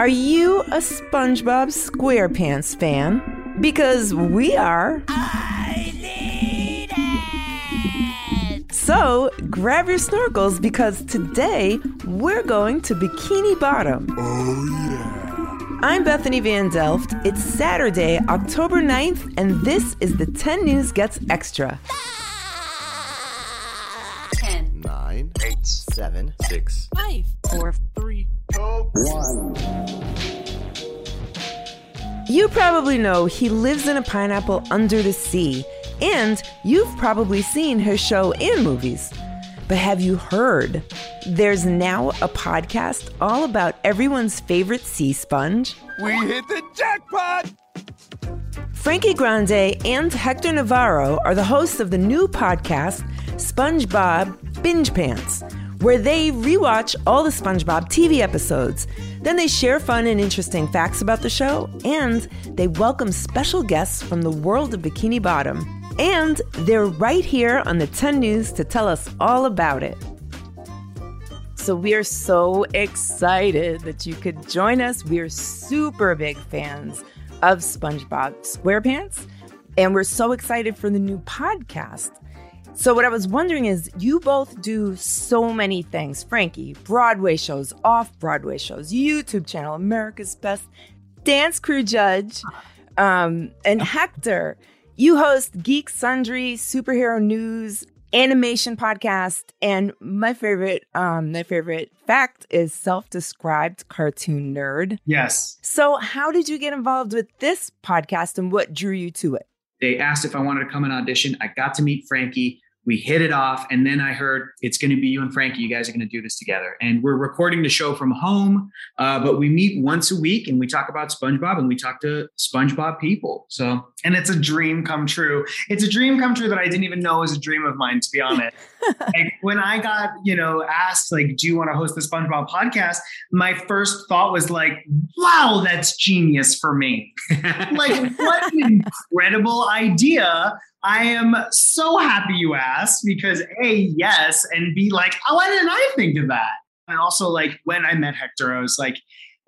Are you a SpongeBob SquarePants fan? Because we are. I need it! So grab your snorkels because today we're going to Bikini Bottom. Oh, yeah. I'm Bethany Van Delft. It's Saturday, October 9th, and this is the 10 News Gets Extra. 10, 9, 8, 7, 6, 5, 4, 3, 2, 1. You probably know he lives in a pineapple under the sea, and you've probably seen his show in movies. But have you heard? There's now a podcast all about everyone's favorite sea sponge. We hit the jackpot! Frankie Grande and Hector Navarro are the hosts of the new podcast, SpongeBob Binge Pants, where they rewatch all the SpongeBob TV episodes. Then they share fun and interesting facts about the show, and they welcome special guests from the world of Bikini Bottom. And they're right here on the 10 News to tell us all about it. So we are so excited that you could join us. We are super big fans of SpongeBob SquarePants, and we're so excited for the new podcast. So, what I was wondering is, you both do so many things. Frankie, Broadway shows, off Broadway shows, YouTube channel, America's Best Dance Crew Judge, um, and Hector, you host Geek Sundry, Superhero News, animation podcast, and my favorite, um, my favorite fact is self-described cartoon nerd. Yes. So, how did you get involved with this podcast, and what drew you to it? They asked if I wanted to come and audition. I got to meet Frankie. We hit it off. And then I heard it's going to be you and Frankie. You guys are going to do this together. And we're recording the show from home, uh, but we meet once a week and we talk about SpongeBob and we talk to SpongeBob people. So, and it's a dream come true. It's a dream come true that I didn't even know was a dream of mine, to be honest. like when I got, you know, asked, like, do you want to host the SpongeBob podcast? My first thought was like, wow, that's genius for me. like, what an incredible idea. I am so happy you asked because A, yes, and B, like, oh, why didn't I think of that? And also, like, when I met Hector, I was like,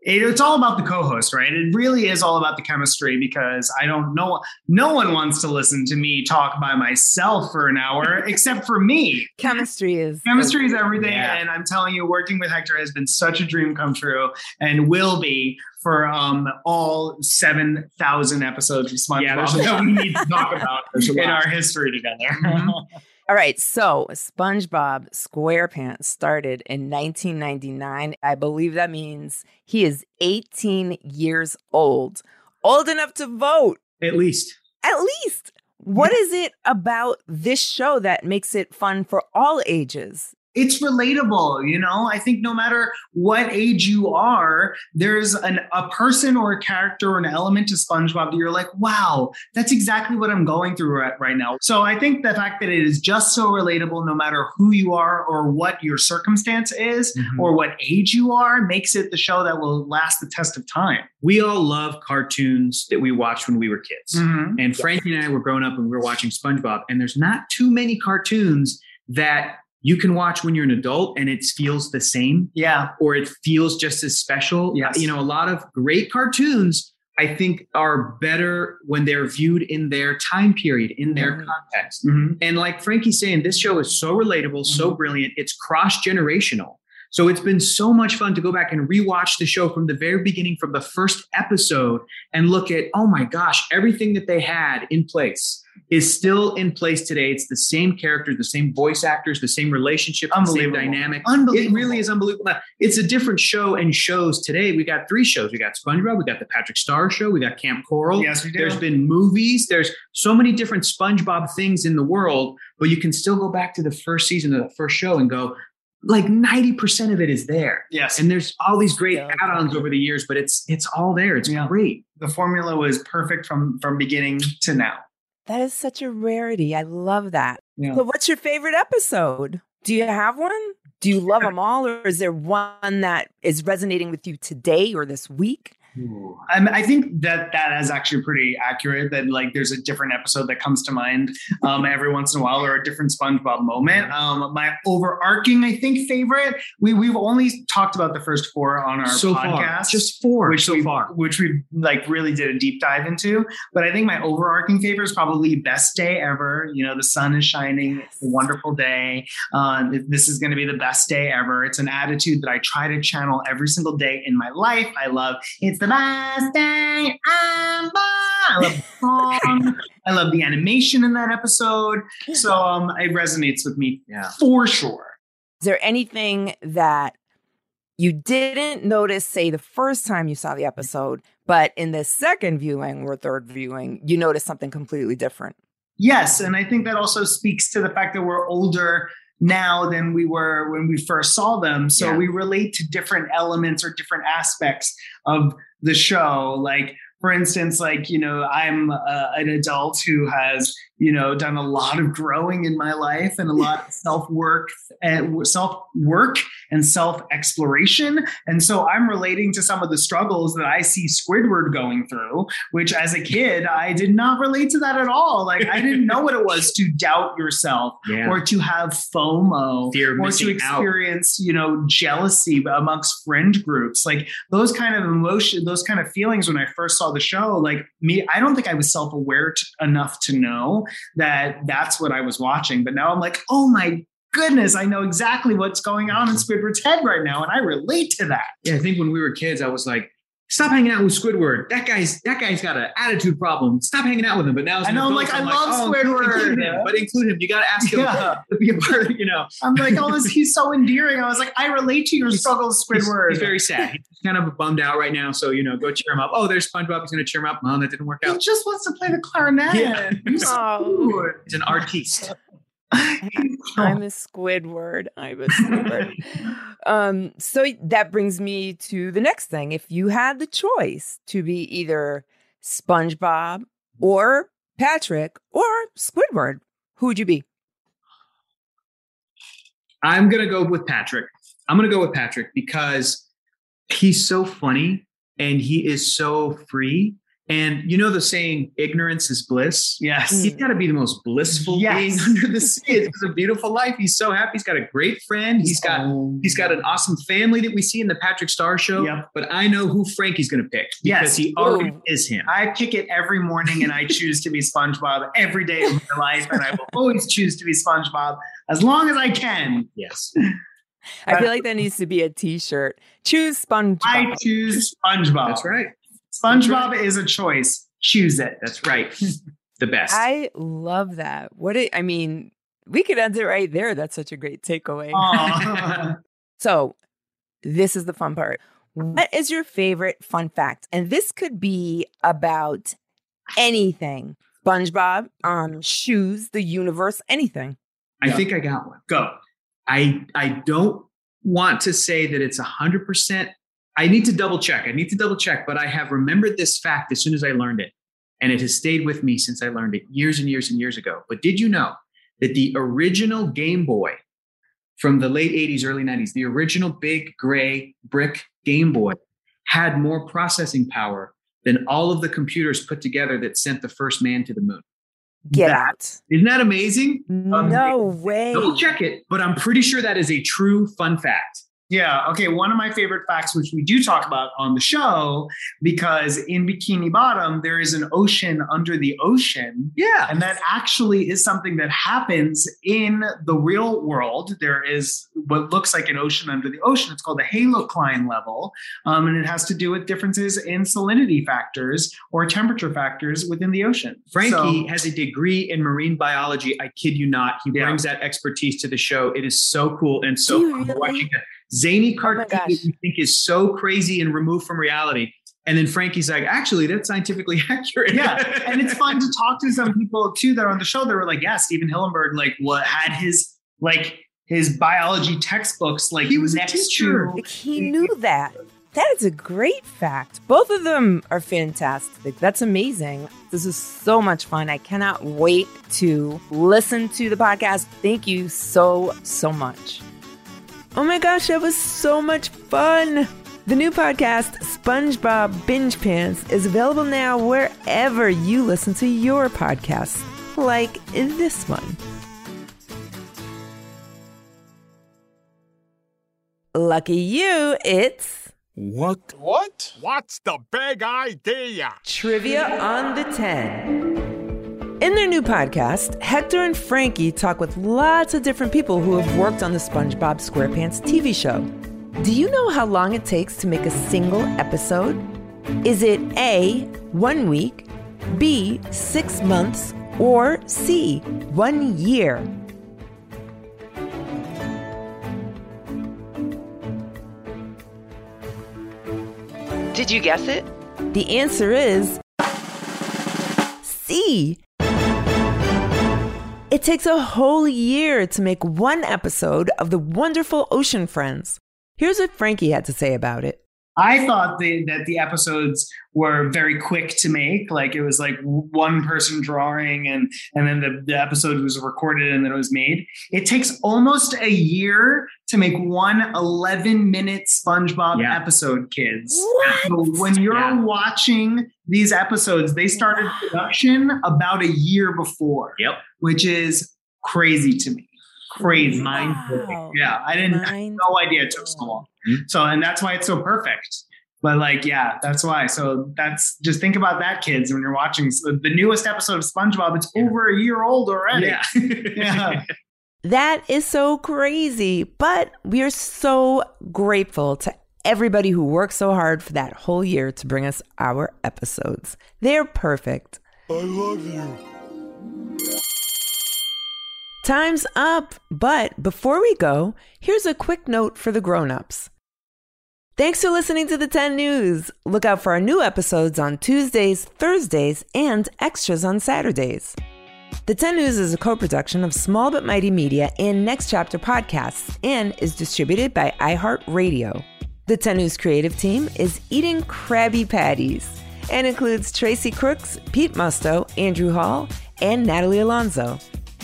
it, it's all about the co-host, right? It really is all about the chemistry because I don't know. No one wants to listen to me talk by myself for an hour except for me. Chemistry is Chemistry is everything, Yeah. and I'm telling you, working with Hector has been such a dream come true, and will be for um, all seven thousand episodes of SpongeBob Yeah, there's a that we need to talk about in our history together. Mhm. All right, so SpongeBob SquarePants started in 1999. I believe that means he is 18 years old, old enough to vote, at least. at least. What is it about this show that makes it fun for all ages? It's relatable you know i think no matter what age you are there's an, a person or a character or an element to spongebob that you're like wow that's exactly what i'm going through right, right now so i think the fact that it is just so relatable no matter who you are or what your circumstance is Mhm. or what age you are makes it the show that will last the test of time We all love cartoons that we watched when we were kids. Mhm. And Frankie and I were growing up and we were watching SpongeBob, and there's not too many cartoons that you can watch when you're an adult and it feels the same yeah or it feels just as special. Yes. You know, a lot of great cartoons, I think, are better when they're viewed in their time period, in their Mhm. context. Mhm. And like Frankie's saying, this show is so relatable, so brilliant. It's cross generational. So it's been so much fun to go back and rewatch the show from the very beginning, from the first episode, and look at, oh my gosh, everything that they had in place is still in place today. It's the same characters, the same voice actors, the same relationship, the same dynamic. Unbelievable. It really is unbelievable. It's a different show and shows today. We got three shows. We got SpongeBob, we got the Patrick Star show, we got Camp Coral. yes we do There's been movies. There's so many different SpongeBob things in the world, but you can still go back to the first season of the first show and go, like 90% of it is there. yes And there's all these great Yeah. add-ons over the years, but it's it's all there. It's Yeah. great. the formula was perfect from from beginning to now That is such a rarity. I love that. Yeah. So, what's your favorite episode? Do you have one? Do you love them all, or is there one that is resonating with you today or this week? Um, I think that that is actually pretty accurate. That like there's a different episode that comes to mind um, every once in a while, or a different SpongeBob moment. Um, my overarching, I think, favorite. We we've only talked about the first four on our so podcast, far, just four, which so we far. which we like really did a deep dive into. But I think my overarching favorite is probably best day ever. You know, the sun is shining. It's a wonderful day. Uh, this is going to be the best day ever. It's an attitude that I try to channel every single day in my life. I love it's the best day ever. I love the song. I love the animation in that episode. So um, it resonates with me Yeah. for sure. Is there anything that you didn't notice, say, the first time you saw the episode, but in the second viewing or third viewing, you noticed something completely different? Yes, and I think that also speaks to the fact that we're older now than we were when we first saw them. So Yeah. we relate to different elements or different aspects of the show. Like, for instance, like, you know, I'm uh, an adult who has, you know, done a lot of growing in my life and a lot of self work and self work and self exploration. And so I'm relating to some of the struggles that I see Squidward going through, which as a kid, I did not relate to that at all. Like, I didn't know what it was to doubt yourself Yeah. or to have FOMO Fear or to missing out. experience, you know, jealousy amongst friend groups. Like those kind of emotion, those kind of feelings when I first saw the show, like me, I don't think I was self-aware t- enough to know that that's what I was watching. But now I'm like, oh my goodness, I know exactly what's going on in Squidward's head right now. And I relate to that. Yeah, I think when we were kids, I was like, "Stop hanging out with Squidward. That guy's that guy's got an attitude problem. Stop hanging out with him." But now, I know, adult, like, I I'm love oh, Squidward. include him, but include him. You got to ask him Yeah. to be a part. Of, you know, I'm like, oh, this, he's so endearing. I was like, I relate to your struggles, Squidward. he's very sad. He's kind of bummed out right now. So you know, go cheer him up. Oh, there's SpongeBob. He's going to cheer him up. Oh, that didn't work out. he just wants to play the clarinet. Yeah. He's Oh. He's an artiste. I'm a Squidward. I'm a Squidward. um, so that brings me to the next thing. If you had the choice to be either SpongeBob or Patrick or Squidward, who would you be? I'm gonna go with Patrick. I'm gonna go with Patrick because he's so funny and he is so free. And you know the saying, ignorance is bliss. Yes. He's mm. got to be the most blissful Yes. being under the sea. It's a beautiful life. He's so happy. He's got a great friend. He's got he's got an awesome family that we see in the Patrick Star Show. Yep. But I know who Frankie's going to pick Yes. because he already Ooh. is him. I pick it every morning and I choose to be SpongeBob every day of my life. And I will always choose to be SpongeBob as long as I can. yes. I feel like that needs to be a T-shirt. Choose SpongeBob. I choose SpongeBob. That's right. SpongeBob is a choice. Choose it. That's right. the best. I love that. What it, I mean, we could end it right there. That's such a great takeaway. So, this is the fun part. What is your favorite fun fact? And this could be about anything. SpongeBob, um, shoes, the universe, anything. I Yeah. think I got one. Go. I I don't want to say that it's hundred percent. I need to double check. I need to double check, but I have remembered this fact as soon as I learned it, and it has stayed with me since I learned it years and years and years ago. But did you know that the original Game Boy from the late '80s, early '90s, the original big gray brick Game Boy, had more processing power than all of the computers put together that sent the first man to the moon? Get That- out. Isn't that amazing? no um, way. Double check it, but I'm pretty sure that is a true fun fact. Yeah. Okay. One of my favorite facts, which we do talk about on the show, because in Bikini Bottom, there is an ocean under the ocean. Yeah. And that actually is something that happens in the real world. There is what looks like an ocean under the ocean. It's called the halocline level. Um, and it has to do with differences in salinity factors or temperature factors within the ocean. Frankie So- has a degree in marine biology. I kid you not. He Yeah. brings that expertise to the show. It is so cool and so you fun really? watching a zany Oh cartoon gosh. that you think is so crazy and removed from reality. And then Frankie's like, actually, that's scientifically accurate. yeah and it's fun to talk to some people too that are on the show that were like yeah stephen hillenburg like what had his like his biology textbooks like He was a next teacher. to Like, he knew that. That is a great fact. Both of them are fantastic. That's amazing. This is so much fun. I cannot wait to listen to the podcast. Thank you so, so much. Oh my gosh, that was so much fun. The new podcast, SpongeBob Binge Pants, is available now wherever you listen to your podcasts, like this one. Lucky you, it's What? What? What's the big idea? Trivia on the 10. In their new podcast, Hector and Frankie talk with lots of different people who have worked on the SpongeBob SquarePants TV show. Do you know how long it takes to make a single episode? Is it A, one week, B, six months, or C, one year? Did you guess it? The answer is C. It takes a whole year to make one episode of The Wonderful Ocean Friends. Here's what Frankie had to say about it. I thought the, that the episodes were very quick to make. Like it was like one person drawing, and and then the, the episode was recorded and then it was made. It takes almost a year to make one 11 minute SpongeBob Yeah. episode, kids. What? So when you're Yeah. watching these episodes, they started production about a year before, Yep. which is crazy to me. Crazy. Mind Wow. Yeah, I didn't I had no idea it took so long. Mhm. So, and that's why it's so perfect. But like, yeah, that's why. So that's just think about that, kids, when you're watching the newest episode of SpongeBob. It's over a year old already. Yeah. Yeah. That is so crazy, but we are so grateful to everybody who worked so hard for that whole year to bring us our episodes. They're perfect. I love you. Time's up, but before we go, here's a quick note for the grown-ups. Thanks for listening to the 10 News. Look out for our new episodes on Tuesdays, Thursdays, and extras on Saturdays. The 10 News is a co production of Small But Mighty Media and Next Chapter Podcasts and is distributed by iHeartRadio. The 10 News creative team is eating Krabby Patties and includes Tracy Crooks, Pete Musto, Andrew Hall, and Natalie Alonso.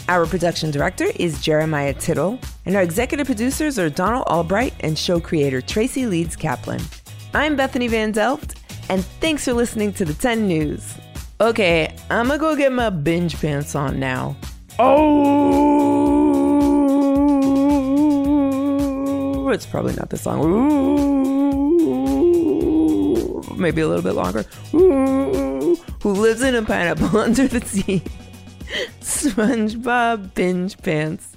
Our production director is Jeremiah Tittle, and our executive producers are Donald Albright and show creator Tracy Leeds Kaplan. I'm Bethany Van Delft, and thanks for listening to the 10 News. Okay, I'm gonna go get my binge pants on now. Oh, it's probably not this long. Ooh, maybe a little bit longer. Ooh, who lives in a pineapple under the sea? SpongeBob binge pants.